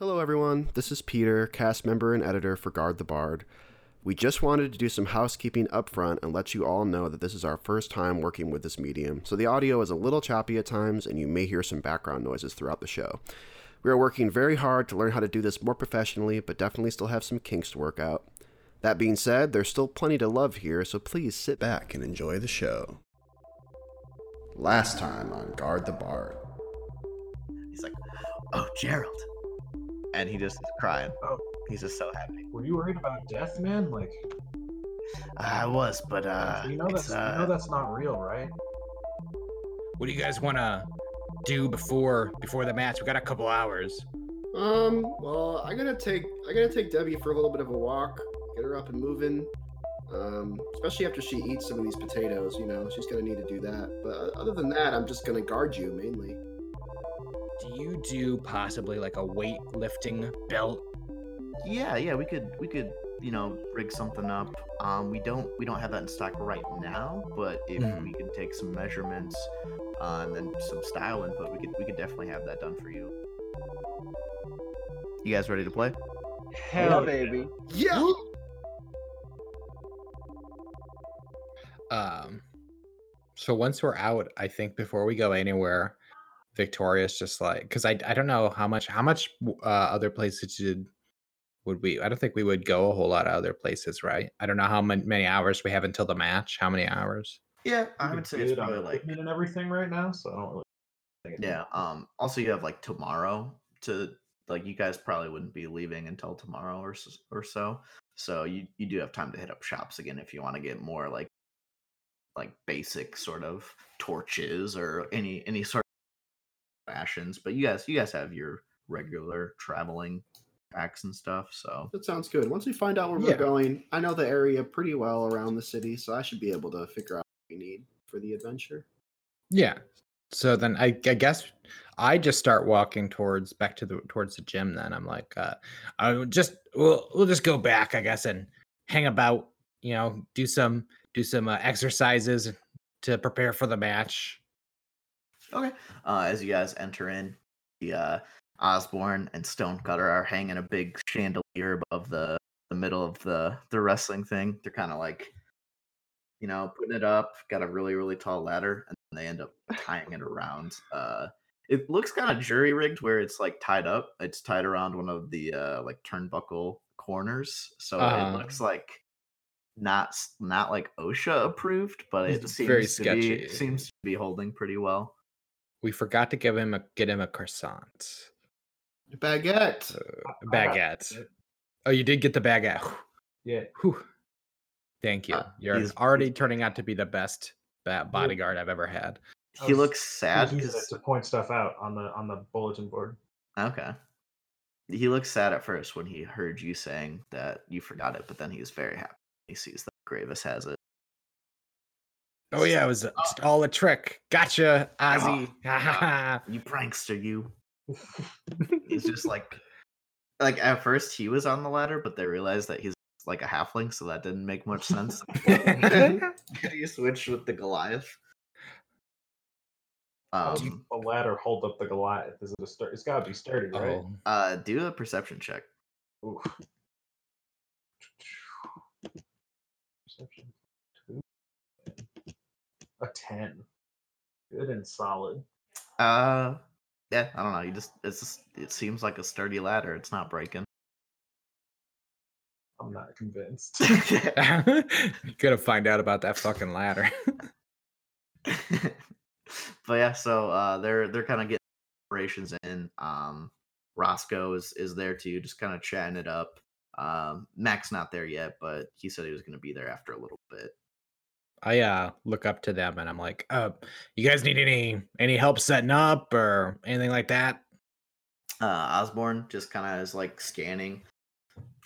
Hello, everyone. This is Peter, cast member and editor for Guard the Bard. We just wanted to do some housekeeping up front and let you all know that this is our first time working with this medium, so the audio is a little choppy at times and you may hear some background noises throughout the show. We are working very hard to learn how to do this more professionally, but definitely still have some kinks to work out. That being said, there's still plenty to love here, so please sit back and enjoy the show. Last time on Guard the Bard. He's like, "Oh, Gerald," and he just is crying. Oh. He's just so happy. Were you worried about death, man? Like, I was, but uh, you know that's uh, you know that's not real, right? What do you guys want to do before before the match? We got a couple hours. Um, well, I'm gonna take I'm gonna take Debbie for a little bit of a walk, get her up and moving. Um, especially after she eats some of these potatoes, you know, she's gonna need to do that. But uh, other than that, I'm just gonna guard you mainly. Do you do possibly like a weightlifting belt? yeah, yeah, we could, we could, you know, rig something up. Um, we don't, we don't have that in stock right now, but if Mhm. we could take some measurements uh, and then some style input, we could, we could definitely have that done for you. You guys ready to play? Hell baby. Yeah. Um, so once we're out, I think before we go anywhere, Victoria's just like because I I don't know how much how much uh, other places did would we? I don't think we would go a whole lot of other places, right? I don't know how mon- many hours we have until the match. How many hours? Yeah, I could would say do it's it probably like equipment and everything right now, so I don't really. Think it's- Yeah. Um. Also, you have like tomorrow to like you guys probably wouldn't be leaving until tomorrow or or so. So you you do have time to hit up shops again if you want to get more like like basic sort of torches or any any sort of fashions. But you guys you guys have your regular traveling packs and stuff. So That sounds good. Once we find out where Yeah. we're going, I know the area pretty well around the city, so I should be able to figure out what we need for the adventure. Yeah. So then I, I guess I just start walking towards back to the towards the gym. Then I'm like, uh, I would just we'll we'll just go back, I guess, and hang about. You know, do some do some uh, exercises to prepare for the match. Okay. Uh, as you guys enter in, the uh, Osborne and Stonecutter are hanging a big chandelier above the the middle of the the wrestling thing. They're kind of like, you know, putting it up. Got a really really tall ladder, and they end up tying it around. Uh, it looks kind of jury rigged, where it's like tied up. It's tied around one of the uh, like turnbuckle corners, so Uh-huh. it looks like not not like OSHA approved, but it seems to be seems to be holding pretty well. We forgot to give him a get him a croissant, Baguette. uh, baguette. Oh, you did get the baguette. Yeah. Whew. Thank you. Uh, You're he's- already he's- turning out to be the best ba- bodyguard I've ever had. He was- looks sad was using it because to point stuff out on the on the bulletin board. okay. He looks sad at first when he heard you saying that you forgot it, but then he's very happy. He sees that Gravis has it. Oh yeah, it was just all a trick. Gotcha, Ozzy. Ha ha ha. You prankster, you. He's just like, like at first he was on the ladder, but they realized that he's like a halfling, so that didn't make much sense. he switched with the Goliath. How Um, a ladder hold up the Goliath? Is it a start? It's got to be sturdy, right? Oh, uh, do a perception check. Ooh. Perception two. A ten. Good and solid. Uh, yeah, I don't know. You just it's just it seems like a sturdy ladder. It's not breaking. I'm not convinced. you gotta find out about that fucking ladder. but yeah, so uh, they're they're kind of getting operations in. Um, Roscoe is is there too, just kind of chatting it up. Um, Mac's not there yet, but he said he was going to be there after a little bit. I uh look up to them and I'm like, uh, you guys need any any help setting up or anything like that? Uh, Osborne just kind of is like scanning.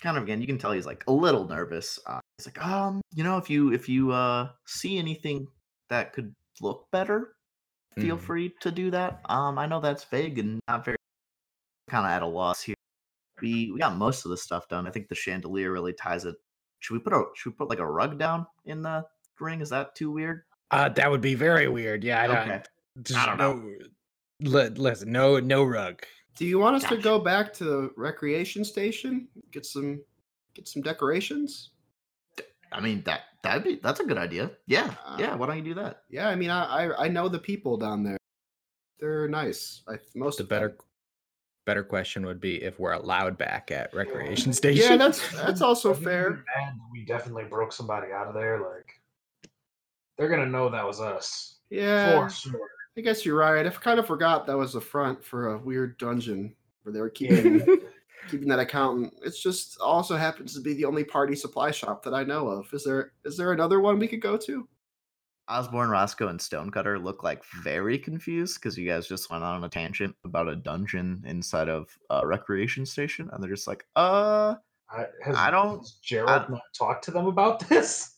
Kind of again, you can tell he's like a little nervous. Uh, he's like, um, you know, if you if you uh see anything that could look better, feel Mhm. free to do that. Um, I know that's vague and not very kind of at a loss here. We we got most of the stuff done. I think the chandelier really ties it. Should we put a should we put like a rug down in the ring? Is that too weird? Uh, that would be very weird. Yeah, I don't. Okay. Just I don't know. no- Li- listen, no, no rug. Do you want us to go back to the recreation station? Get some get some decorations? I mean that that'd be that's a good idea. Yeah, yeah. Uh, Why don't you do that? Yeah, I mean I I, I know the people down there. They're nice. I most The of them. better better question would be if we're allowed back at recreation station. Yeah, that's that's also fair. mad We definitely broke somebody out of there. Like, they're gonna know that was us Yeah, for sure. I guess you're right. I kind of forgot that was the front for a weird dungeon where they were keeping keeping that accountant. It's just also happens to be the only party supply shop that I know of. Is there is there another one we could go to? Osborne, Roscoe, and Stonecutter look like very confused because you guys just went on a tangent about a dungeon inside of a recreation station, and they're just like, "Uh, I, has, I don't- has Gerald not talked to them about this?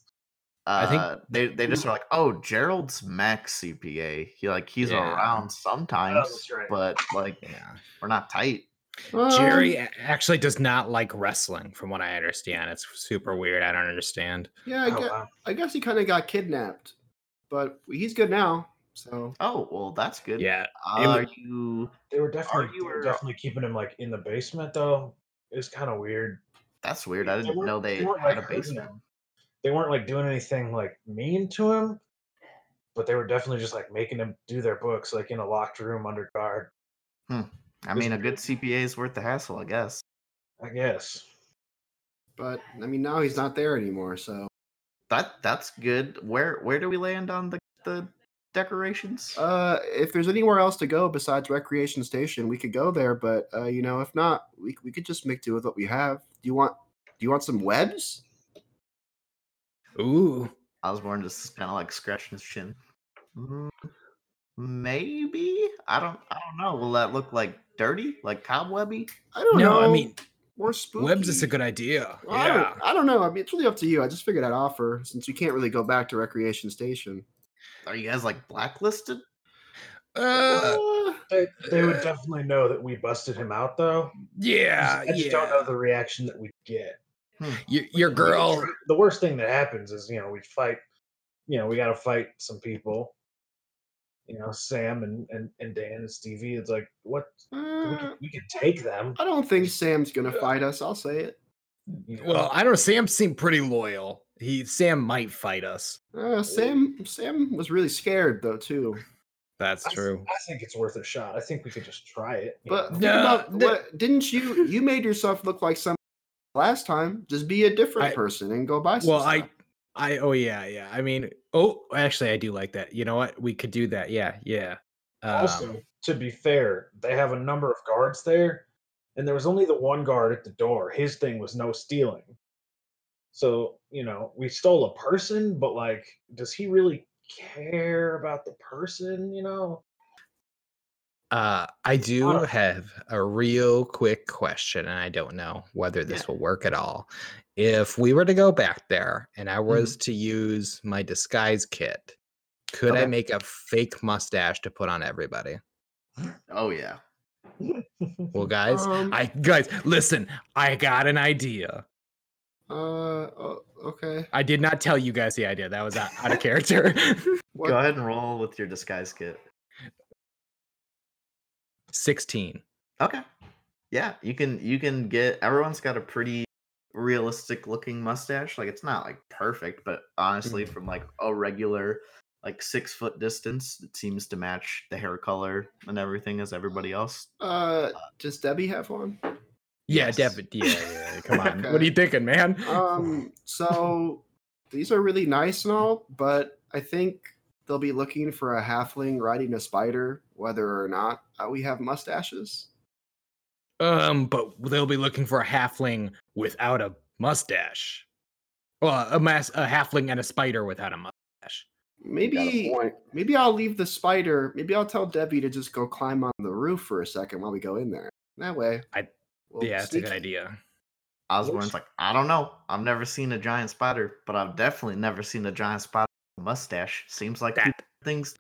Uh I think- they they just are like, oh, Gerald's Mac's CPA. He like he's Yeah. around sometimes, that's right. but like yeah. we're not tight." Jerry Um, a- actually does not like wrestling, from what I understand. It's super weird. I don't understand. yeah, I Oh, guess, wow. I guess he kind of got kidnapped, but he's good now. So Oh, well, that's good. Yeah, it Are was- you? They were definitely, you they were definitely keeping him like in the basement though. It's kind of weird. That's weird. I didn't weren't- know they they had a like, hurting basement. him. They weren't like doing anything like mean to him, but they were definitely just like making him do their books like in a locked room under guard. I mean, a good CPA is worth the hassle, I guess. I guess. but I mean now he's not there anymore. So That that's good. Where where do we land on the the decorations? uh, if there's anywhere else to go besides recreation station, we could go there. But uh, you know, if not, we we could just make do with what we have. Do you want do you want some webs? Ooh. Osborne just kind of like scratching his chin. "Mm, Maybe I don't. I don't know. Will that look like dirty, like cobwebby? I don't No, know. I mean more spooky. webs is a good idea. Well, I, yeah. don't, I don't know. I mean, it's really up to you. I just figured I'd offer since you can't really go back to recreation station. Are you guys like blacklisted? Uh, Uh, They, they would definitely know that we busted him out though. yeah, I just yeah. don't know the reaction that we get. Your, your girl. The worst thing that happens is, you know, we fight, you know, we got to fight some people. You know, Sam and, and, and Dan and Stevie. It's like, what? We uh, can, we can take them. I don't think Sam's gonna fight us. I'll say it. you know. Well, I don't know. Sam seemed pretty loyal. He Sam might fight us. Uh, Sam Sam was really scared though too. That's I th- true. I think it's worth a shot. I think we could just try it. But No, about the- what didn't you you made yourself look like some last time? Just be a different I- person and go buy some Well, stuff. I I oh yeah, yeah. I mean, oh, actually I do like that. You know what? We could do that. Yeah, yeah. also, Um, to be fair, they have a number of guards there, and there was only the one guard at the door. His thing was no stealing. So, you know, we stole a person, but like, does he really care about the person, you know? Uh, I do have a real quick question, and I don't know whether this Yeah. will work at all. If we were to go back there and I was to use my disguise kit, could I make a fake mustache to put on everybody? Oh yeah. Well, guys, Um, I guys, listen, I got an idea. uh oh, okay. I did not tell you guys the idea. That was out, out of character. Go ahead and roll with your disguise kit. 16. Okay. Yeah, you can you can get everyone's got a pretty realistic looking mustache. Like it's not like perfect, but honestly, Mm. from like a regular like six foot distance, it seems to match the hair color and everything as everybody else. Uh, does Debbie have one? Yeah, Yes. David. Yeah, yeah. yeah, Come on. What are you thinking, man? Um, so these are really nice and all, but I think they'll be looking for a halfling riding a spider, whether or not uh, we have mustaches. Um, but they'll be looking for a halfling without a mustache. Well, a mass, a halfling and a spider without a mustache. Maybe, maybe I'll leave the spider. Maybe I'll tell Debbie to just go climb on the roof for a second while we go in there. That way, I- we'll yeah, that's a good idea. Osborne's like, I don't know. I've never seen a giant spider, but I've definitely never seen a giant spider with a mustache. Seems like That- two things.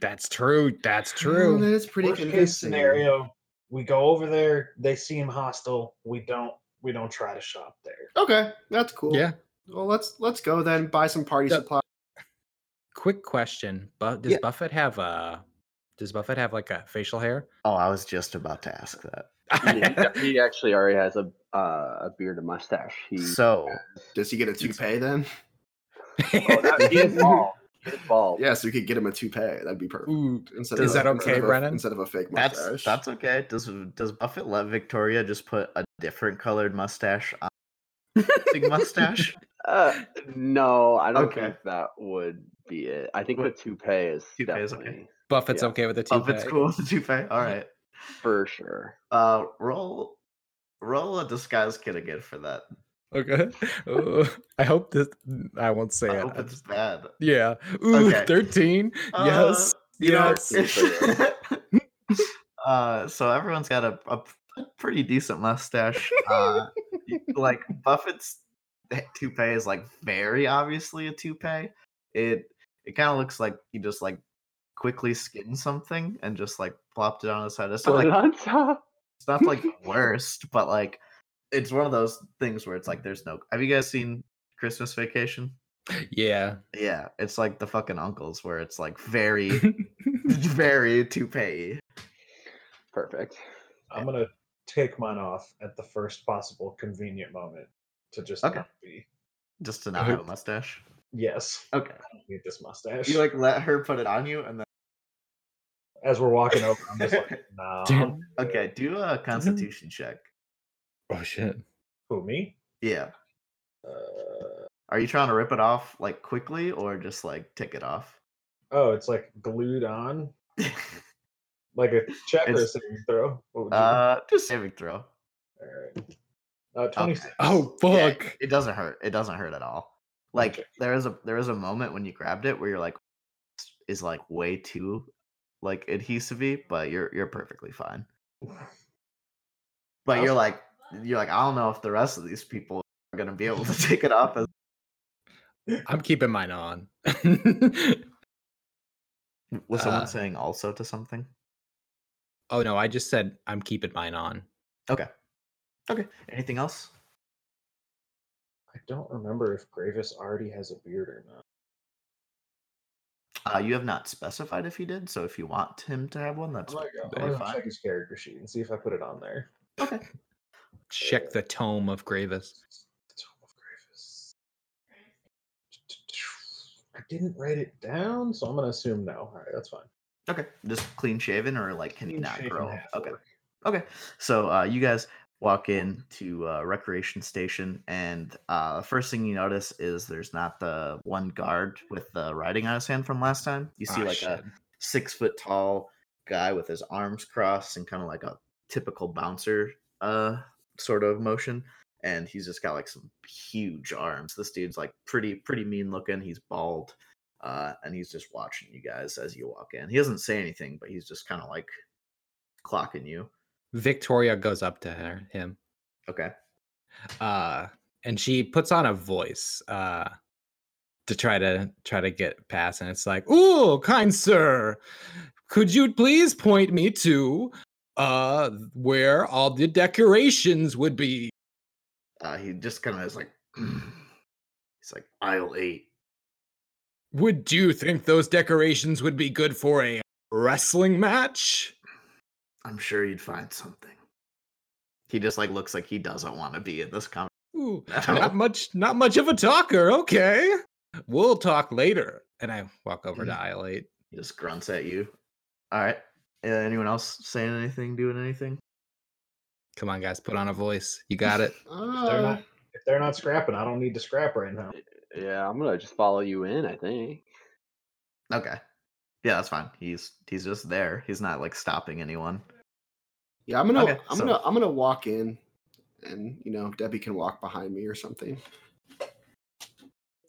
That's true. That's Oh, true. that is pretty Worst convincing. case scenario, we go over there, they seem hostile. We don't we don't try to shop there. Okay, that's cool. Yeah. Well, let's let's go then. Buy some party Yeah. supplies. Quick question: but does Yeah. Buffett have a Does Buffett have like a facial hair? Oh, I was just about to ask that. he, he actually already has a uh, a beard and mustache. He, So, Does he get a toupee then? Oh, that, he is bald. Bald. Yeah, so we could get him a toupee. That'd be perfect. Ooh, Instead is of, that a- okay, instead of a- Brennan? Instead of a fake that's mustache. that's okay. Does does Buffett let Victoria just put a different colored mustache on big mustache? Uh, no, I don't Okay. think that would be it. I think What- the toupee is Toupee is okay. Buffett's Yeah. okay with the toupee. it's cool with the toupee. All right. for sure. Uh, roll, roll a disguise kit again for that. Okay. Ooh, I hope this. I won't say I it. hope it's bad. yeah. Ooh, Okay. thirteen. yes. Uh, you know, yes. uh, so everyone's got a, a pretty decent mustache. Uh, y- like Buffett's toupee is like very obviously a toupee. It it kind of looks like he just like quickly skinned something and just like plopped it on his head. It's not Put it like on top. it's not like the worst, but like it's one of those things where it's like there's no. Have you guys seen Christmas Vacation? yeah. Yeah, it's like the fucking uncles where it's like very, very toupee. Perfect. I'm gonna take mine off at the first possible convenient moment to just Okay. not be. just to not have a mustache. Yes, Okay. I don't need this mustache. You like let her put it on you and then As we're walking over, I'm just like, nah. Okay, do a constitution check. Oh shit. Who me? Yeah. Uh, Are you trying to rip it off like quickly or just like take it off? oh, it's like glued on, like a check or a saving throw. What would you? uh just saving throw. All right. Uh, 26. Oh Yeah, fuck. it doesn't hurt. It doesn't hurt at all. Like Okay. there is a there is a moment when you grabbed it where you're like is like way too like adhesive but you're you're perfectly fine. But you're like you're like I don't know if the rest of these people are gonna be able to take it off as I'm keeping mine on. was someone Uh, saying also to something? oh no, I just said I'm keeping mine on. Okay. Okay. Anything else? I don't remember if Gravis already has a beard or not. Uh, you have not specified if he did, so if you want him to have one, that's I'm gonna, go- I'm gonna check his character sheet and see if I put it on there. Okay. Check the tome of Gravis. Tome of Gravis. I didn't write it down, so I'm gonna assume no. All right, that's fine. Okay. Just clean shaven, or like can you not grow? Okay. Okay. So uh, you guys walk in to uh, recreation station, and uh, the first thing you notice is there's not the one guard with the writing on his hand from last time. You see Ah, like a six foot tall guy with his arms crossed and kind of like a typical bouncer uh sort of motion and he's just got like some huge arms. This dude's like pretty pretty mean looking. He's bald uh and he's just watching you guys as you walk in. He doesn't say anything but he's just kind of like clocking you. Victoria goes up to her him. okay. Uh and she puts on a voice uh to try to try to get past and it's like oh kind sir could you please point me to uh where all the decorations would be. Uh he just kind of is like he's like aisle eight. Would you think those decorations would be good for a wrestling match? I'm sure you'd find something. He just like looks like he doesn't want to be in this conversation Ooh, not much not much of a talker okay. We'll talk later. And i walk over to Mm. aisle 8 He just grunts at you. All right. Uh, anyone else saying anything, doing anything? come on guys put on a voice you got it If they're Uh, not if they're not scrapping, I don't need to scrap right now. Yeah, I'm gonna just follow you in. I think. Okay. Yeah, that's fine. He's he's just there. He's not like stopping anyone. yeah, I'm gonna Okay, I'm so- gonna I'm gonna walk in, and you know Debbie can walk behind me or something.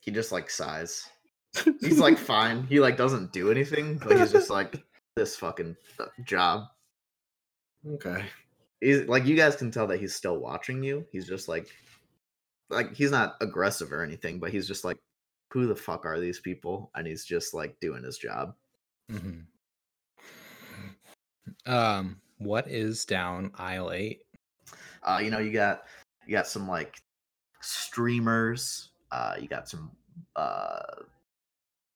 He just like sighs. He's like fine. He like doesn't do anything, but he's just like this fucking job. Okay. He's like you guys can tell that he's still watching you. He's just like like he's not aggressive or anything, but he's just like who the fuck are these people? And he's just like doing his job. Mm-hmm. Um, what is down aisle eight? Uh, you know, you got you got some like streamers. Uh, you got some uh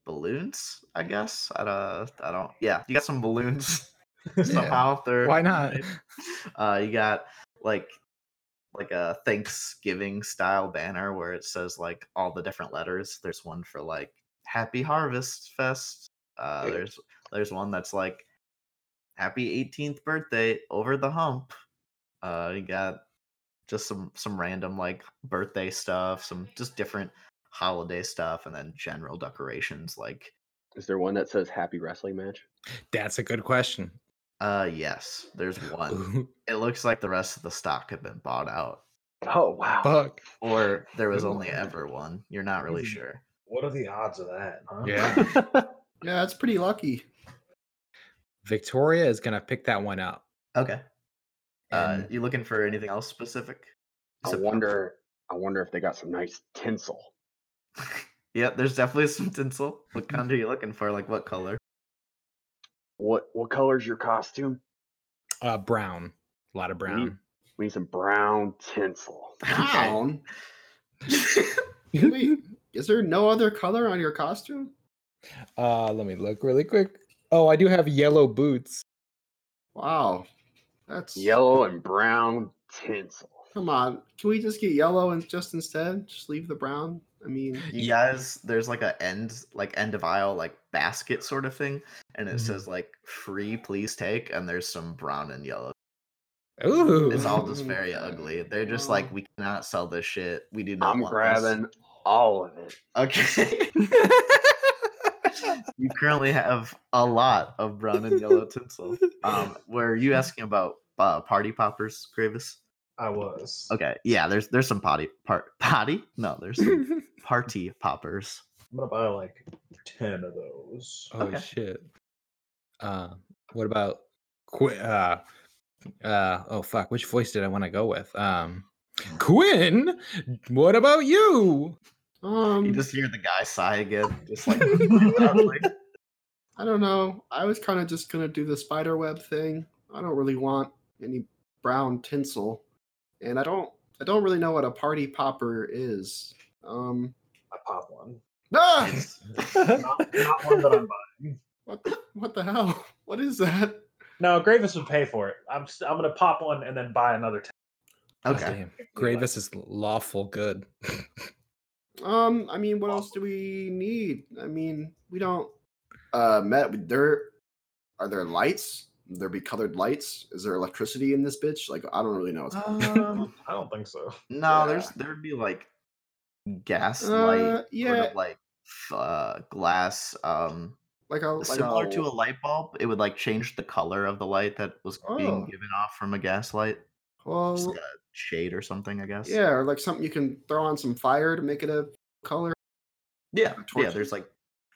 balloons. I guess. I don't. I don't. Yeah, you got some balloons. Somehow they're Why not? Uh, you got like like a Thanksgiving style banner where it says like all the different letters. There's one for like Happy Harvest Fest. Uh, there's there's one that's like Happy 18th birthday over the hump. Uh, you got just some some random like birthday stuff, some just different holiday stuff, and then general decorations like Is there one that says happy wrestling match? That's a good question. uh yes, there's one. It looks like the rest of the stock had been bought out. Oh wow. Fuck. or there was only ever one. You're not really Mhm. sure. What are the odds of that? Huh? Yeah. Yeah, that's pretty lucky. Victoria is gonna pick that one up. Okay. Uh, you looking for anything else specific? I wonder. I wonder if they got some nice tinsel. Yeah, there's definitely some tinsel. What kind are you looking for? Like what color? What what color's your costume? Uh, brown. A lot of We need- brown. We need some brown tinsel. Brown. Wait, is there no other color on your costume? Uh, let me look really quick. Oh, I do have yellow boots. Wow, that's Yellow and brown tinsel. Come on, can we just get yellow and just instead just leave the brown? I mean, You guys, there's like a end, like end of aisle, like basket sort of thing, and it Mhm. says like free, please take, and there's some brown and yellow. Ooh. It's all just very ugly. They're just like, we cannot sell this shit. We do not I'm want this." grabbing all of it. Okay. you currently have a lot of brown and yellow tinsel. Um, were you asking about uh, party poppers, Gravis? I was. Okay, yeah. There's there's some potty part potty. No, there's some party poppers. I'm gonna buy like ten of those. oh Okay. shit. Uh, what about Qu- uh, uh, oh fuck, which voice did I want to go with? Um, Quinn, what about you? um, You just hear the guy sigh again, just like. I don't know. I was kind of just gonna do the spider web thing. I don't really want any brown tinsel, and I don't. I don't really know what a party popper is. Um, I pop one. ah! Not, not one that I'm buying. what the, what the hell? What is that? No, Gravis would pay for it. I'm s- I'm gonna pop one and then buy another ten. okay. Damn, Gravis is lawful good. Um, I mean, what else do we need? I mean, we don't. Uh, met there. Are there lights? There be colored lights? Is there electricity in this bitch? Like, I don't really know. What's Um, I don't think so. no, there's there'd be like gas Uh, light, sort yeah. of like uh, glass. Um, like a like similar to a, a light bulb. It would like change the color of the light that was being Oh. given off from a gas light. well, Just like a shade or something, I guess. yeah, or like something you can throw on some fire to make it a color. Yeah. Yeah. There's like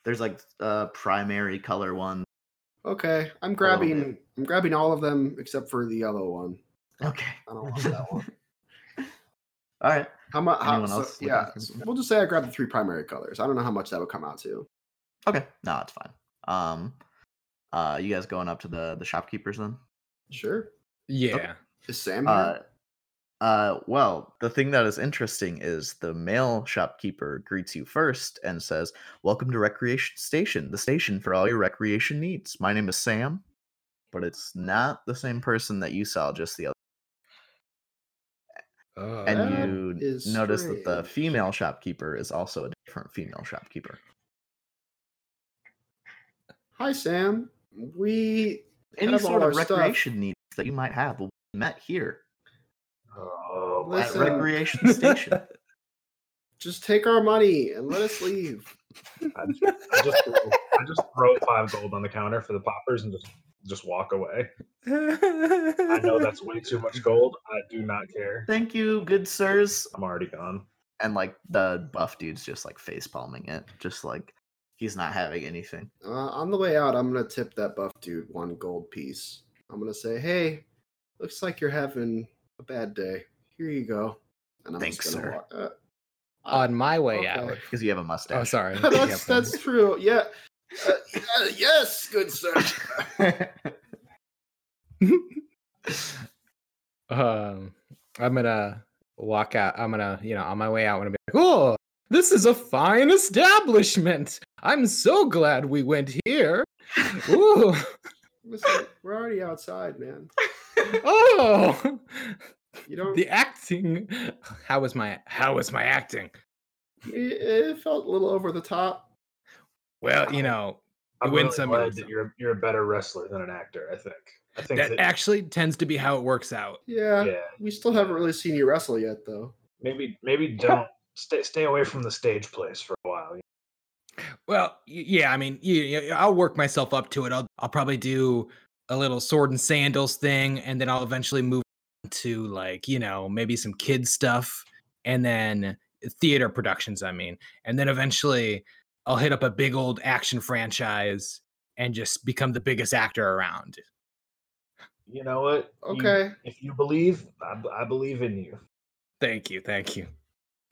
there's like uh primary color one. Okay, I'm grabbing. I'm grabbing all of them except for the yellow one. Okay. I don't want that one. All right. How much? How, Anyone so- else looking yeah, so we'll just say I grabbed the three primary colors. I don't know how much that would come out to. Okay. No, it's fine. Um uh you guys going up to the the shopkeepers then? Sure. Yeah. Is Sam here? Uh uh well, the thing that is interesting is the male shopkeeper greets you first and says, "Welcome to Recreation Station, the station for all your recreation needs. My name is Sam." But it's not the same person that you saw just the other. Oh, And you is notice that the female shopkeeper is also a different female shopkeeper. Hi, Sam. We Any sort of our stuff. recreation needs that you might have will be met here Oh, at Listen. Recreation Station. just take our money and let us leave. I just, I just throw, I just throw five gold on the counter for the poppers and just just walk away. I know that's way too much gold. I do not care. Thank you, good sirs. I'm already gone. And like the buff dude's just like face palming it, just like he's not having anything. Uh, on the way out, I'm gonna tip that buff dude one gold piece. I'm gonna say, "Hey, looks like you're having a bad day. Here you go." And I'm Thanks, just gonna sir. walk. Uh, On my way okay. out. Because you have a mustache. Oh, sorry. That's that's true. Yeah. Uh, yeah, yes, good sir. um, I'm gonna walk out. I'm gonna, you know, on my way out, I'm gonna be like, "Oh, This is a fine establishment. I'm so glad we went here. Ooh. Listen, we're already outside, man. Oh. You don't. The acting. How was my how was my acting? it, it felt a little over the top. Well, you know, I'm win really some, glad that you're you're a better wrestler than an actor. I think. I think that that, actually tends to be how it works out. Yeah, yeah. we still haven't really seen you wrestle yet, though. Maybe maybe don't stay stay away from the stage place for a while. Well, yeah, I mean, I'll work myself up to it. I'll I'll probably do a little sword and sandals thing, and then I'll eventually move to like you know maybe some kids stuff, and then theater productions. I mean, and then eventually I'll hit up a big old action franchise and just become the biggest actor around. You know what? You- Okay. if you believe, I believe in you. Thank you, thank you.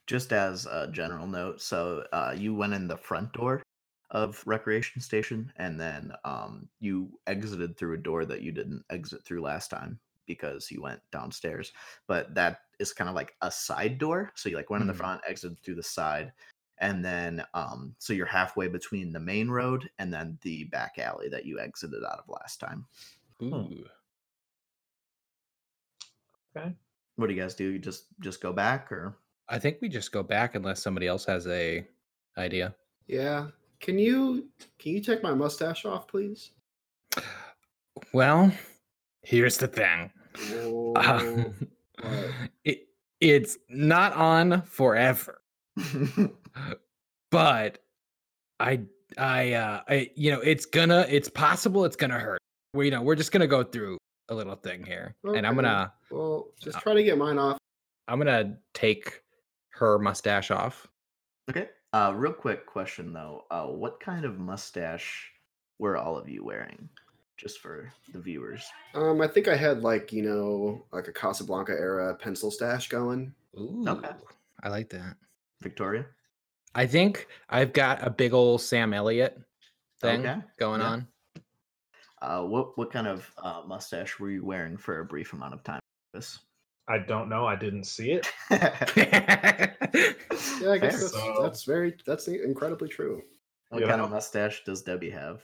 Just as a general note, so uh, you went in the front door of Recreation Station, and then um, you exited through a door that you didn't exit through last time because you went downstairs. But that is kind of like a side door, so you like went in the Mhm. front, exited through the side, and then um, so you're halfway between the main road and then the back alley that you exited out of last time. Ooh. Okay. What do you guys do? You just just go back, or I think we just go back unless somebody else has a idea. Yeah. Can you can you take my mustache off, please? Well, here's the thing. Oh, Uh, it it's not on forever, but I I uh I you know it's gonna it's possible it's gonna hurt. We you know we're just gonna go through a little thing here, and I'm gonna well, just try to get mine off. I'm gonna take her mustache off. Okay. Uh, real quick question though. Uh, what kind of mustache were all of you wearing? Just for the viewers. Um, I think I had like you know like a Casablanca era pencil stash going. Ooh, Okay. I like that. Victoria. I think I've got a big old Sam Elliott thing Okay, going yeah. on. Uh, what what kind of uh, mustache were you wearing for a brief amount of time? This. I don't know. I didn't see it. Yeah, I guess that's, So- that's very that's incredibly true. What You kind of mustache does Debbie have?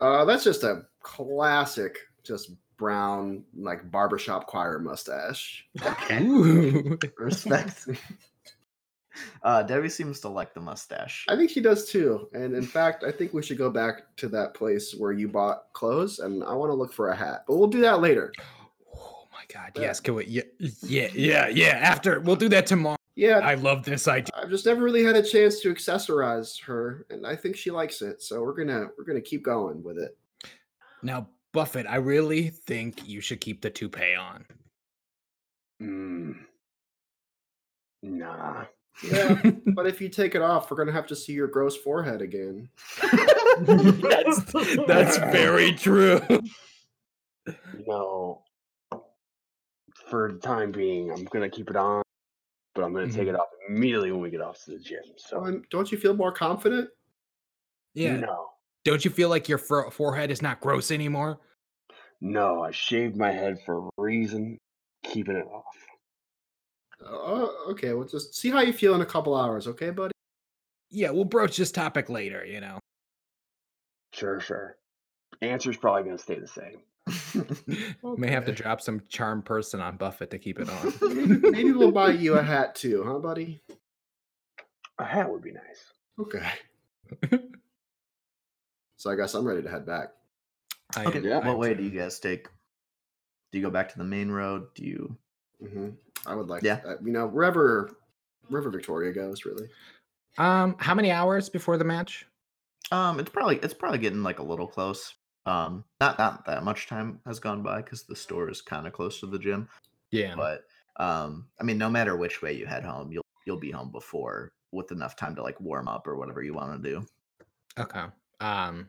Uh, that's just a classic, just brown like barbershop choir mustache. Ooh. Respect. uh, Debbie seems to like the mustache. I think she does too. And in fact, I think we should go back to that place where you bought clothes, and I want to look for a hat. But we'll do that later. My god, Yeah. yes. Can we yeah, yeah, yeah, yeah. After we'll do that tomorrow. Yeah, I love this idea. I've just never really had a chance to accessorize her, and I think she likes it. So we're gonna we're gonna keep going with it. Now, Buffett, I really think you should keep the toupee on. Mm. Nah. Yeah, but if you take it off, we're gonna have to see your gross forehead again. that's that's very true. You know, for the time being, I'm gonna keep it on, but I'm gonna take it off immediately when we get off to the gym. So Um, don't you feel more confident? Yeah. no, Don't you feel like your fro- forehead is not gross anymore? no, I shaved my head for a reason. Keeping it off. Oh, okay. Well, just see how you feel in a couple hours, okay, buddy? Yeah, we'll broach this topic later, you know. Sure, sure. Answer's probably gonna stay the same. May have to drop some charm person on Buffett to keep it on. Maybe, maybe we'll buy you a hat too, huh, buddy? A hat would be nice. Okay. So I guess I'm ready to head back. I Okay. am- Yeah. What way do you guys take? Do you go back to the main road? Do you? hmm I would like, Yeah. uh, you know, wherever River Victoria goes, really. Um, how many hours before the match? Um, it's probably it's probably getting like a little close. Um, not not that much time has gone by because the store is kind of close to the gym. Yeah. But um, I mean, no matter which way you head home, you'll you'll be home before with enough time to like warm up or whatever you want to do. Okay. Um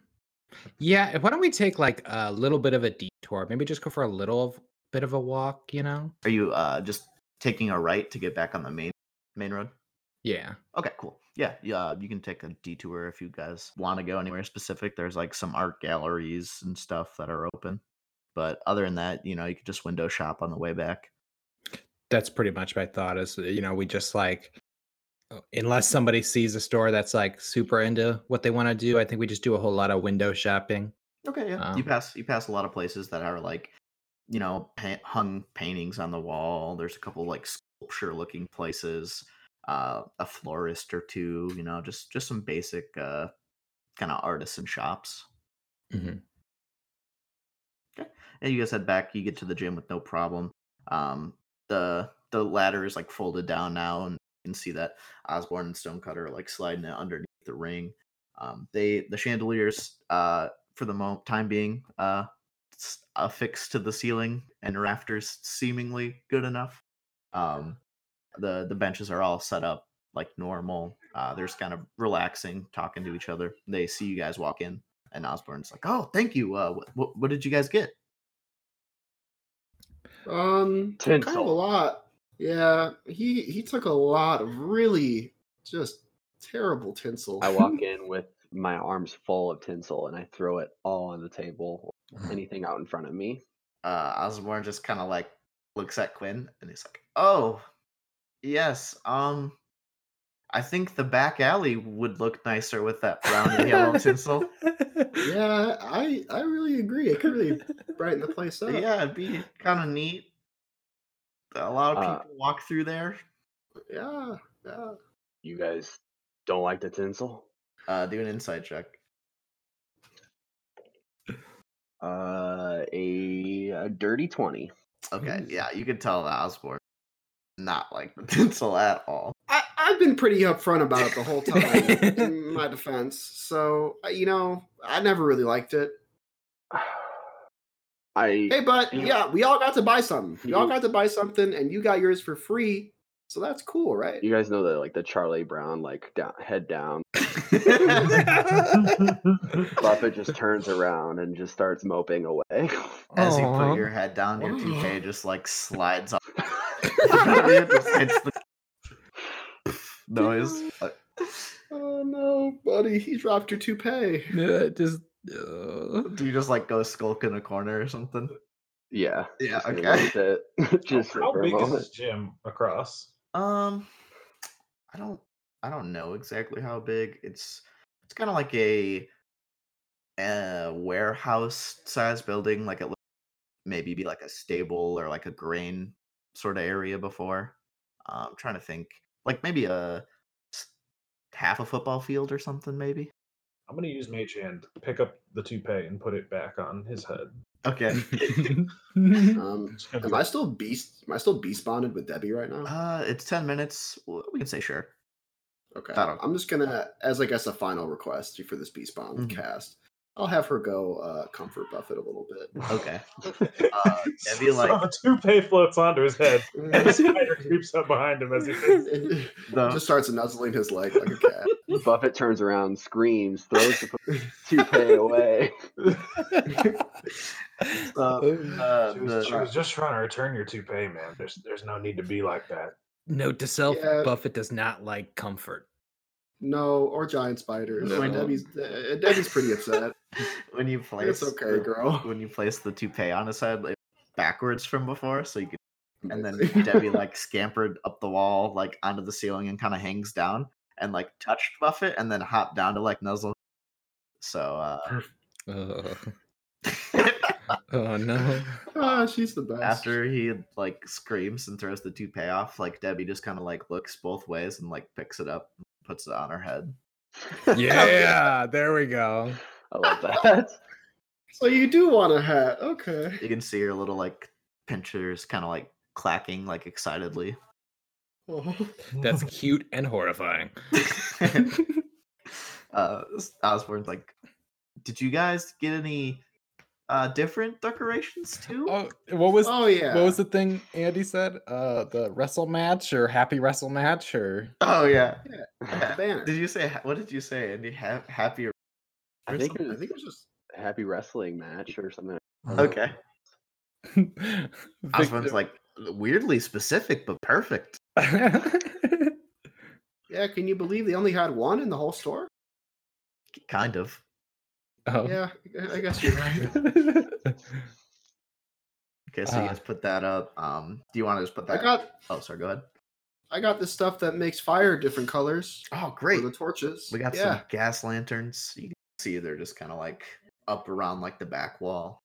yeah, why don't we take like a little bit of a detour? Maybe just go for a little of, bit of a walk, you know? Are you uh just taking a right to get back on the main main road? Yeah. Okay, cool. Yeah, yeah, you can take a detour if you guys want to go anywhere specific. There's like some art galleries and stuff that are open. But other than that, you know, you could just window shop on the way back. That's pretty much my thought is you know, we just like Unless somebody sees a store that's like super into what they want to do, I think we just do a whole lot of window shopping. Okay, yeah. you Um, pass you pass a lot of places that are like, you know, pa- hung paintings on the wall. There's a couple like sculpture looking places, uh, a florist or two. You know, just just some basic uh, kind of artisan shops. Mhm. And you guys head back. You get to the gym with no problem. Um, the the ladder is like folded down now, and you can see that Osborne and Stonecutter are like sliding it underneath the ring. Um, they the chandeliers, uh, for the mo- time being, uh, affixed to the ceiling and rafters, seemingly good enough. Um, the the benches are all set up like normal. Uh, they're just kind of relaxing, talking to each other. They see you guys walk in, and Osborne's like, "Oh, thank you. Uh, what what, what did you guys get?" Um, kind of a lot. Yeah, he he took a lot of really just terrible tinsel. I walk in with my arms full of tinsel and I throw it all on the table, anything out in front of me. uh Osborne just kind of like looks at Quinn and he's like, "Oh, yes. Um, I think the back alley would look nicer with that brown and yellow tinsel. yeah, I I really agree. It could really brighten the place up. Yeah, it'd be kind of neat. A lot of Uh, people walk through there. yeah, yeah. You guys don't like the tinsel? Uh, do an insight check. Uh, a, a dirty 20. Okay, yeah, you can tell that Osborne not like the tinsel at all. I, I've been pretty upfront about it the whole time in my defense. So, uh, you know, I never really liked it. I Hey, but Yeah. yeah, we all got to buy something. We all Mhm. got to buy something, and you got yours for free. So that's cool, right? you guys know that like the Charlie Brown like down, head down. Buffett just turns around and just starts moping away. As you put your head down, your Aw. toupee just like slides off. It just hits the noise. Uh, Oh no, buddy, he dropped your toupee. Yeah, just uh, Do you just like go skulk in a corner or something? yeah. Yeah, just gonna okay. it- just How for a big is this gym across? Um, I don't, I don't know exactly how big. It's, it's kind of like a, uh warehouse size building. Like it look maybe be like a stable or like a grain sort of area before. Uh, I'm trying to think, like maybe a half a football field or something, maybe. I'm gonna use Mage Hand, pick up the toupee, and put it back on his head. Okay. Um, am I still beast? Am I still beast bonded with Debbie right now? Uh, it's ten minutes. We can say sure. Okay, I'm just gonna, as I guess, a final request for this beast bond Mhm. cast. I'll have her go uh, comfort Buffett a little bit. Okay. Uh, Debbie like so the toupee floats onto his head, and the spider creeps up behind him as he the just starts nuzzling his leg like a cat. Buffett turns around, screams, throws the toupee away. uh, uh, She was, the- she was just trying to return your toupee, man. There's there's no need to be like that. Note to self: Yeah. Buffett does not like comfort. No, or giant spiders. No. Debbie's uh, Debbie's pretty upset. When you place It's okay, the- girl. when you place the toupee on his head like, backwards from before so you can and then debbie like scampered up the wall like onto the ceiling and kind of hangs down and like touched buffett and then hopped down to like nuzzle so uh Ugh. Uh, oh no! Oh, she's the best. after he like screams and throws the toupee off like debbie just kind of like looks both ways and like picks it up and puts it on her head Yeah, there we go. I love that. so you do want a hat, okay? you can see her little like pinchers kind of like clacking like excitedly Oh. That's cute and horrifying. uh Osborne's like, did you guys get any uh different decorations too? Oh, what was Oh yeah. what was the thing Andy said? Uh, the wrestle match or happy wrestle match or Oh yeah. the banner? Did you say what did you say? Andy ha- happy or I think it something? I was think it was just a happy wrestling match or something. okay. Osborne's Victor- like weirdly specific but perfect. yeah. Can you believe they only had one in the whole store? Kind of. oh. Yeah, I- I guess you're right. Okay, so you Uh, guys put that up. Um, do you want to just put I that? got Oh, sorry. Go ahead. I got the stuff that makes fire different colors Oh, for great. the torches. We got yeah. some gas lanterns. You can see they're just kind of like up around like the back wall.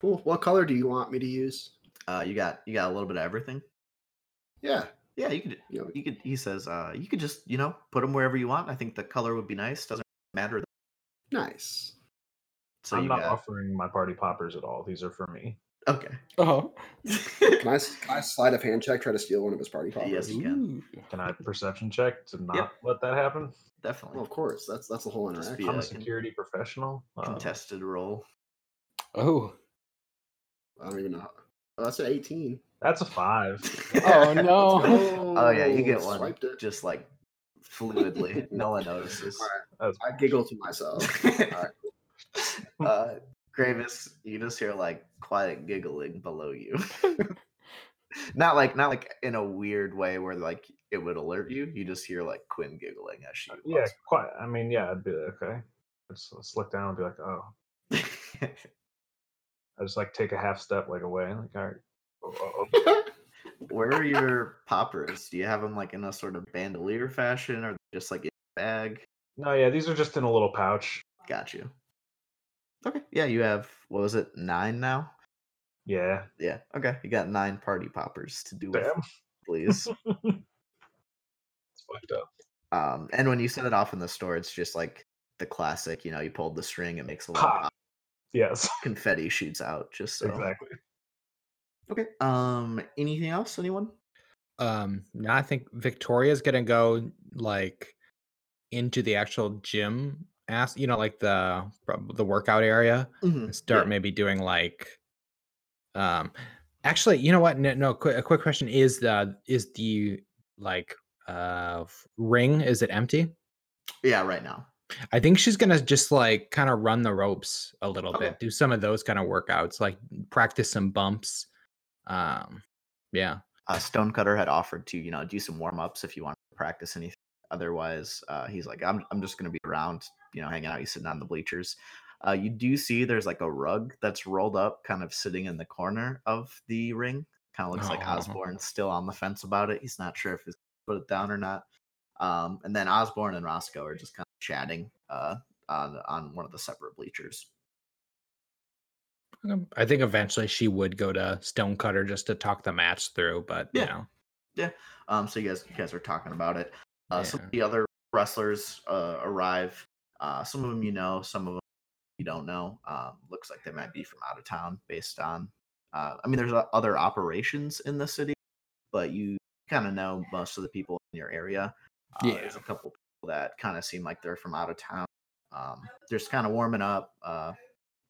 Cool. What color do you want me to use? Uh, you got you got a little bit of everything. Yeah. Yeah, you could. You You could. He says, uh, you could just you know put them wherever you want. I think the color would be nice. Doesn't matter. nice. So I'm not got offering my party poppers at all. These are for me. okay. Oh, Can I, s- can I slide a hand check, try to steal one of his party poppers? Yes, you can. Can I perception check to not let that happen? Definitely. Well, of course. That's that's the whole Just interaction. I'm a like an security professional. Uh, Contested role. Oh. I don't even know. Oh, that's an 18. that's a five. Oh no. Oh yeah, you get one. It. Just like fluidly. no one notices. All right. I giggle to myself. All right. uh, Gravis, you just hear like quiet giggling below you. not like not like in a weird way where like it would alert you. You just hear like Quinn giggling as she. yeah, walks quite. I mean, yeah, I'd be like, okay. I'd just let's look down and be like, oh. I just like take a half step like away. Like, all right. Oh, oh, oh. Where are your poppers? Do you have them like in a sort of bandolier fashion, or just like in a bag? No, yeah, these are just in a little pouch. Got you. Okay. Yeah, you have what was it? Nine now. Yeah. Yeah. Okay. You got nine party poppers to do with, please. It's fucked up. Um, and when you set it off in the store, it's just like the classic. You know, you pulled the string, it makes a little Pop. pop, Yes. confetti shoots out. Just so. Exactly. Okay. Um. Anything else? Anyone? Um, now I think Victoria's gonna go like into the actual gym ass, you know, like the the workout area Mhm, and start yeah. maybe doing like um actually you know what no, no quick, a quick question is the is the like uh ring is it empty Yeah. Right now. i think she's gonna just like kind of run the ropes a little Okay. bit do some of those kind of workouts like practice some bumps um yeah Uh, Stonecutter had offered to you know do some warm ups if you want to practice anything. Otherwise, uh, he's like, I'm I'm just gonna be around, you know, hanging out. He's sitting on the bleachers. Uh, you do see there's like a rug that's rolled up, kind of sitting in the corner of the ring. Kind of looks like Oh. Osborne's still on the fence about it. He's not sure if he's put it down or not. Um, and then Osborne and Roscoe are just kind of chatting uh, on on one of the separate bleachers. Um, i think eventually she would go to stonecutter just to talk the match through but Yeah. you know Um, so you guys, you guys are talking about it. Uh, Some of the other wrestlers uh, arrive. Uh, some of them you know, some of them you don't know. Um, looks like they might be from out of town, based on. Uh, I mean, there's other operations in the city, but you kind of know most of the people in your area. Uh, There's a couple people that kind of seem like they're from out of town. Um, they're just kind of warming up, uh,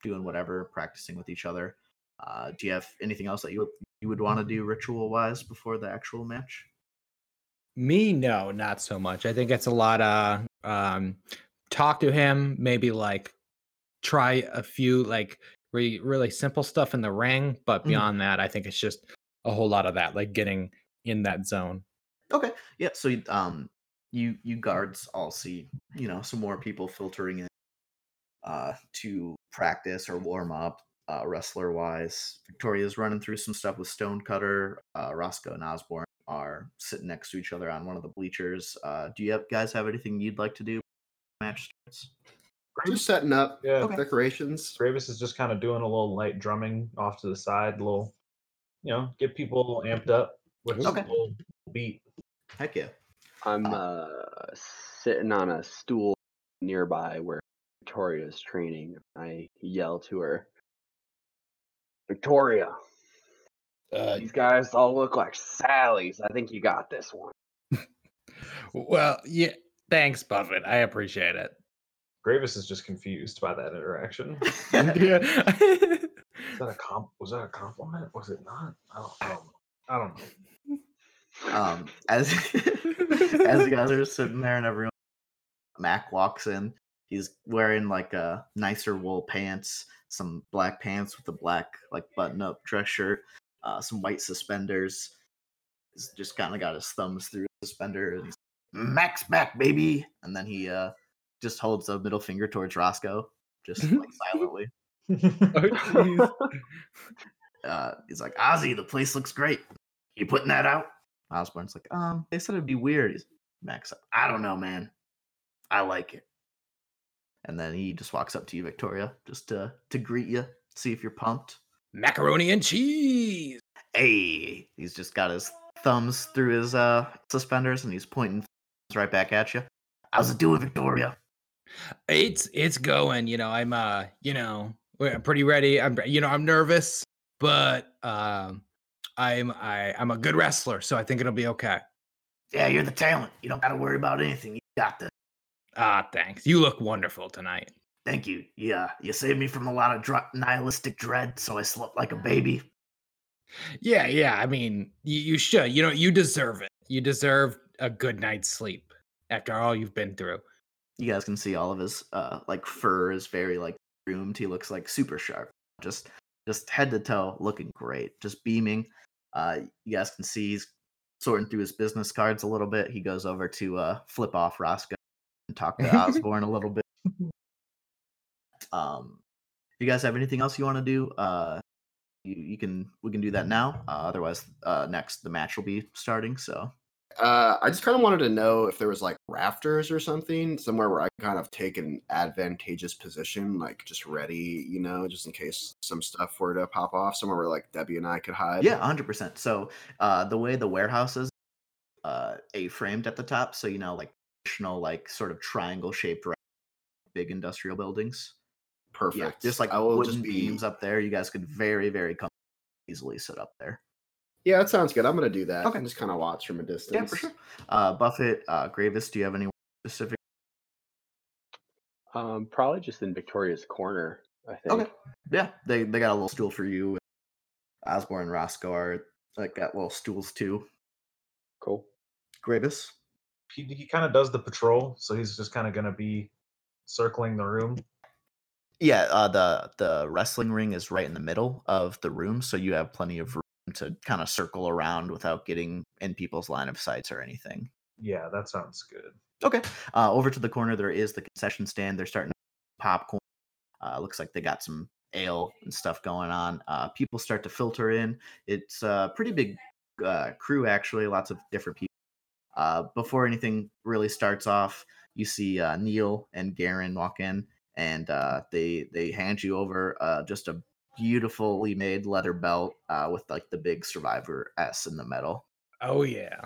doing whatever, practicing with each other. Uh, do you have anything else that you would, you would want to do ritual wise before the actual match? Me, no, not so much. I think it's a lot of um talk to him, maybe like try a few like re- really simple stuff in the ring, but Mhm. beyond that, I think it's just a whole lot of that, like getting in that zone. Okay. Yeah. So you- um, you you guards all see you know some more people filtering in uh to practice or warm up uh wrestler wise. Victoria's running through some stuff with Stonecutter. Uh, Roscoe and Osborne are sitting next to each other on one of the bleachers. Uh, do you have, guys have anything you'd like to do? Match starts. Just setting up Yeah. Okay. decorations. Gravis is just kind of doing a little light drumming off to the side, a little, you know, get people amped up with just Okay. a little beat. Heck yeah. I'm Uh, uh, sitting on a stool nearby where Victoria's training. I yell to her, Victoria, Uh, these guys all look like Sally's. I think you got this one. well, yeah, thanks, Buffett. I appreciate it. Gravis is just confused by that interaction. yeah. Is that a comp? Was that a compliment? Was it not? I don't, I don't know. I don't know. um, as as you guys are sitting there and everyone, Mac walks in. He's wearing like a nicer wool pants, some black pants with a black like button-up dress shirt, uh, some white suspenders. He's just kind of got his thumbs through the suspender. And he's Mac's back, baby. And then he uh just holds a middle finger towards Roscoe, just like silently. oh. Uh, he's like, Ozzy, the place looks great. You putting that out? Osborne's like, um, they said it'd be weird. He's Max, I don't know, man. I like it. And then he just walks up to you, Victoria, just to to greet you, see if you're pumped. Macaroni and cheese. Hey, he's just got his thumbs through his uh suspenders and he's pointing right back at you. How's it doing, Victoria? It's it's going. You know, I'm uh, you know, I'm pretty ready. I'm you know, I'm nervous, but um I'm I I'm a good wrestler, so I think it'll be okay. Yeah, you're the talent. You don't got to worry about anything. You got this. Ah, thanks. You look wonderful tonight. Thank you. Yeah, you saved me from a lot of dr- nihilistic dread, so I slept like a baby. Yeah, yeah. I mean, you, you should. You know, you deserve it. You deserve a good night's sleep after all you've been through. You guys can see all of his uh like fur is very like groomed. He looks like super sharp. Just just head to toe, looking great. Just beaming. Uh you guys can see he's sorting through his business cards a little bit. He goes over to uh flip off Roscoe and talk to Osborne a little bit. Um if you guys have anything else you want to do, uh you, you can we can do that now. Uh, otherwise uh next the match will be starting, so Uh, I just kind of wanted to know if there was like rafters or something somewhere where I can kind of take an advantageous position, like just ready, you know, just in case some stuff were to pop off. Somewhere where like Debbie and I could hide. Yeah, hundred percent. So uh, the way the warehouse is, uh, a-framed at the top, so you know, like traditional, like sort of triangle shaped, big industrial buildings. perfect. Yeah, just like I will wooden just be. beams up there. You guys could very, very easily sit up there. Yeah, that sounds good. I'm gonna do that. Okay. and just kind of watch from a distance. Yeah, for sure. Uh, Buffett, uh, Gravis, do you have any specific? Um, probably just in Victoria's corner. I think. Okay. Yeah, they they got a little stool for you. Osborne and Roscoe are like got little stools too. Cool. Gravis. He, he kind of does the patrol, so he's just kind of gonna be circling the room. Yeah, uh, the the wrestling ring is right in the middle of the room, so you have plenty of room to kind of circle around without getting in people's line of sights or anything. Yeah, that sounds good. Okay. Uh, over to the corner, there is the concession stand. They're starting to popcorn. Uh, looks like they got some ale and stuff going on. Uh, people start to filter in. It's a pretty big uh, crew, actually. Lots of different people. Uh, before anything really starts off, you see uh, Neil and Garen walk in, and uh, they they hand you over uh, just a beautifully made leather belt uh, with like the big Survivor S in the middle. Oh yeah.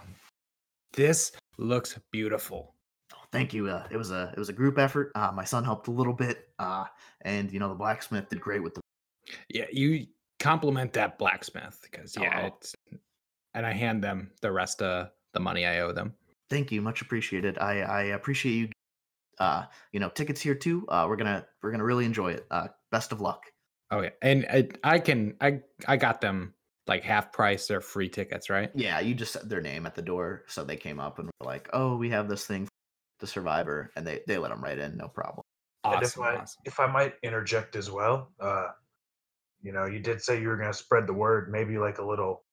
This looks beautiful. Oh, thank you. Uh, it was a it was a group effort. Uh, my son helped a little bit, uh, and you know the blacksmith did great with the. Yeah, you compliment that blacksmith because yeah, Oh. it's and I hand them the rest of the money I owe them. Thank you, much appreciated. I I appreciate you. Uh, you know, tickets here too. Uh, we're gonna we're gonna really enjoy it. Uh, best of luck. Oh yeah, and I, I can I I got them like half price or free tickets, right? Yeah, you just said their name at the door, so they came up and were like, "Oh, we have this thing, the Survivor," and they they let them right in, no problem. and if Awesome, I awesome. if I might interject as well, uh, you know, you did say you were gonna spread the word, maybe like a little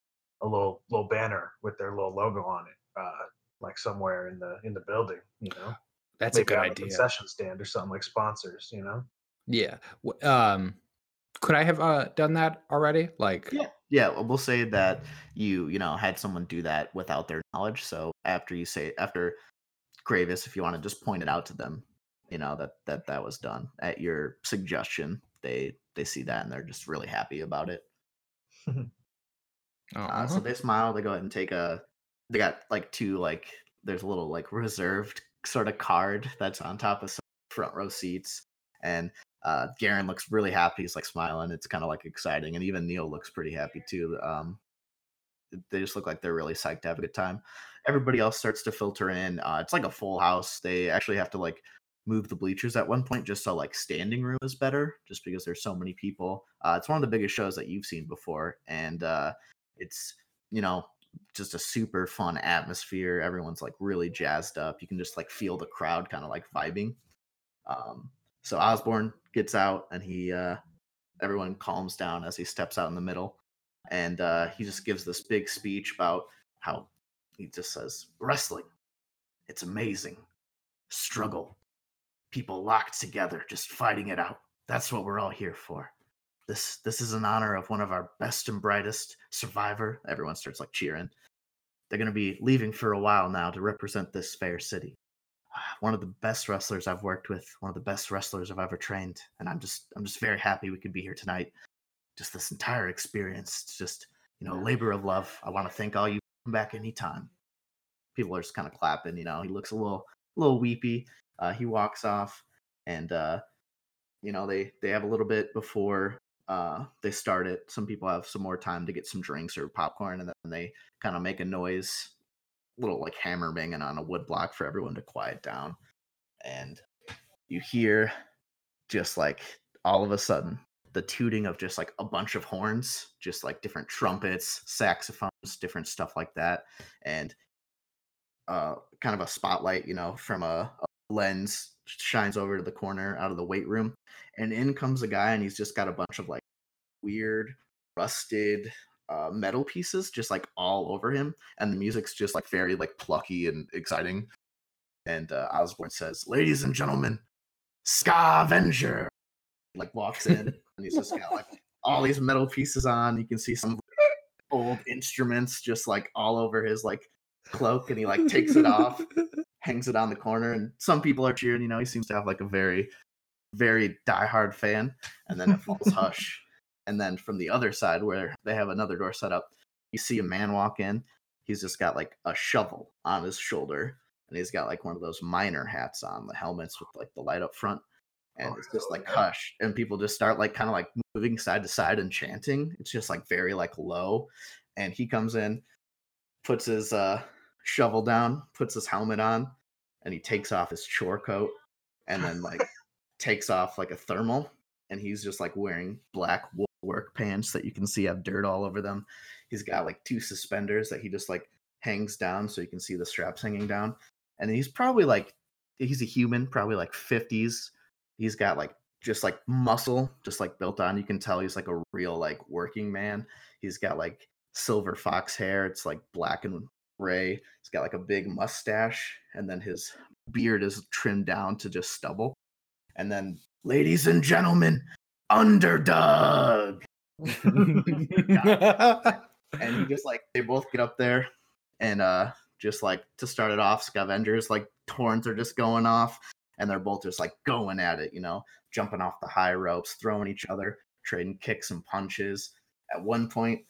a little little banner with their little logo on it, uh, like somewhere in the in the building, you know. That's a good on the idea. concession stand or something like sponsors, you know. Yeah. Um, could I have uh done that already? Like, Yeah. Yeah, well, say that you you know had someone do that without their knowledge. So after you say after Gravis, if you want to just point it out to them, you know that that that was done at your suggestion. They they see that and they're just really happy about it. Uh, so aw. they smile. They go ahead and take a. They got like two like there's a little like reserved sort of card that's on top of some front row seats, and uh Garen looks really happy. He's like smiling. It's kind of like exciting, and even Neil looks pretty happy too. Um, they just look like they're really psyched to have a good time. Everybody else starts to filter in. Uh, it's like a full house. They actually have to like move the bleachers at one point just so like standing room is better, just because there's so many people. Uh, it's one of the biggest shows that you've seen before, and uh, it's you know just a super fun atmosphere. Everyone's like really jazzed up. You can just like feel the crowd kind of like vibing. Um, so Osborne gets out and he uh everyone calms down as he steps out in the middle. And uh he just gives this big speech about how he just says wrestling it's amazing. Struggle people locked together just fighting it out. That's what we're all here for. This this is in honor of one of our best and brightest survivor. Everyone starts like cheering. They're going to be leaving for a while now to represent this fair city. One of the best wrestlers I've worked with, one of the best wrestlers I've ever trained, and I'm just I'm just very happy we could be here tonight. Just this entire experience, just you know, labor of love. I want to thank all you. Come back anytime. People are just kind of clapping. You know, he looks a little a little weepy. Uh, he walks off, and uh, you know they they have a little bit before uh, they start it. Some people have some more time to get some drinks or popcorn, and then they kind of make a noise, little like hammer banging on a wood block for everyone to quiet down. And you hear just like all of a sudden the tooting of just like a bunch of horns, just like different trumpets, saxophones, different stuff like that, and uh, kind of a spotlight, you know, from a, a lens shines over to the corner out of the weight room, and in comes a guy, and he's just got a bunch of like weird, rusted uh, metal pieces just like all over him, and the music's just like very like plucky and exciting. And uh, Osborne says, "Ladies and gentlemen, Scavenger." Like walks in, and he's just got like all these metal pieces on. You can see some old instruments just like all over his like cloak, and he like takes it off, hangs it on the corner, and some people are cheering. You know, he seems to have like a very, very diehard fan. And then it falls hush. And then from the other side, where they have another door set up, you see a man walk in. He's just got like a shovel on his shoulder, and he's got like one of those miner hats on, the helmets with like the light up front. And Oh, it's just like hush, and people just start like kind of like moving side to side and chanting. It's just like very like low. And he comes in, puts his uh shovel down, puts his helmet on, and he takes off his chore coat and then like takes off like a thermal and he's just like wearing black wool work pants that you can see have dirt all over them. He's got like two suspenders that he just like hangs down so you can see the straps hanging down. And he's probably like he's a human, probably like 50s. He's got like just like muscle just like built on. You can tell he's like a real like working man. He's got like silver fox hair. It's like black and gray. He's got like a big mustache, and then his beard is trimmed down to just stubble. And then, ladies and gentlemen, underdog. And he just like they both get up there, and uh, just like to start it off, Scavengers like torrents are just going off, and they're both just like going at it, you know, jumping off the high ropes, throwing each other, trading kicks and punches. At one point,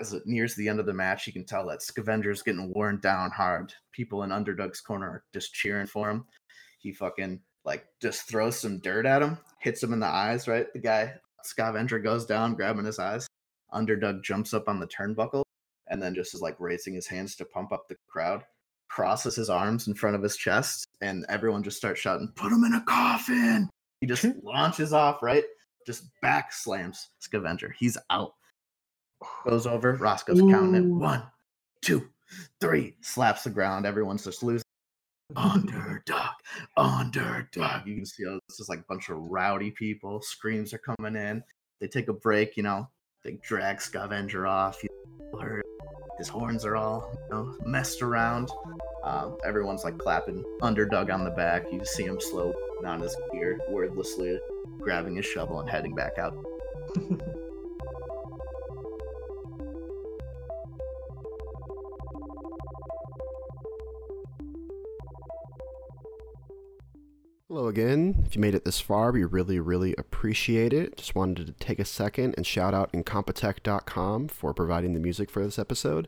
as it nears the end of the match, you can tell that Scavenger's getting worn down hard. People in Underdog's corner are just cheering for him. He fucking like just throws some dirt at him, hits him in the eyes, right? The guy Scavenger goes down, grabbing his eyes. Underdog jumps up on the turnbuckle and then just is like raising his hands to pump up the crowd, crosses his arms in front of his chest, and everyone just starts shouting, Put him in a coffin! He just hmm. launches off, right? Just back slams Scavenger. He's out goes over. Roscoe's counting it. One, two, three. Slaps the ground. Everyone's just losing. Underdog, underdog. You can see it's just like a bunch of rowdy people. Screams are coming in. They take a break. You know, they drag Scavenger off. His horns are all you know messed around. Um, everyone's like clapping underdog on the back. You see him slow on his gear, wordlessly grabbing his shovel and heading back out. Hello again. If you made it this far, we really, really appreciate it. Just wanted to take a second and shout out Incompetech.com for providing the music for this episode,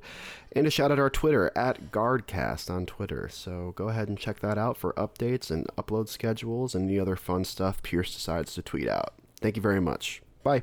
and to shout out our Twitter at GuardCast on Twitter. So go ahead and check that out for updates and upload schedules and any other fun stuff Pierce decides to tweet out. Thank you very much. Bye.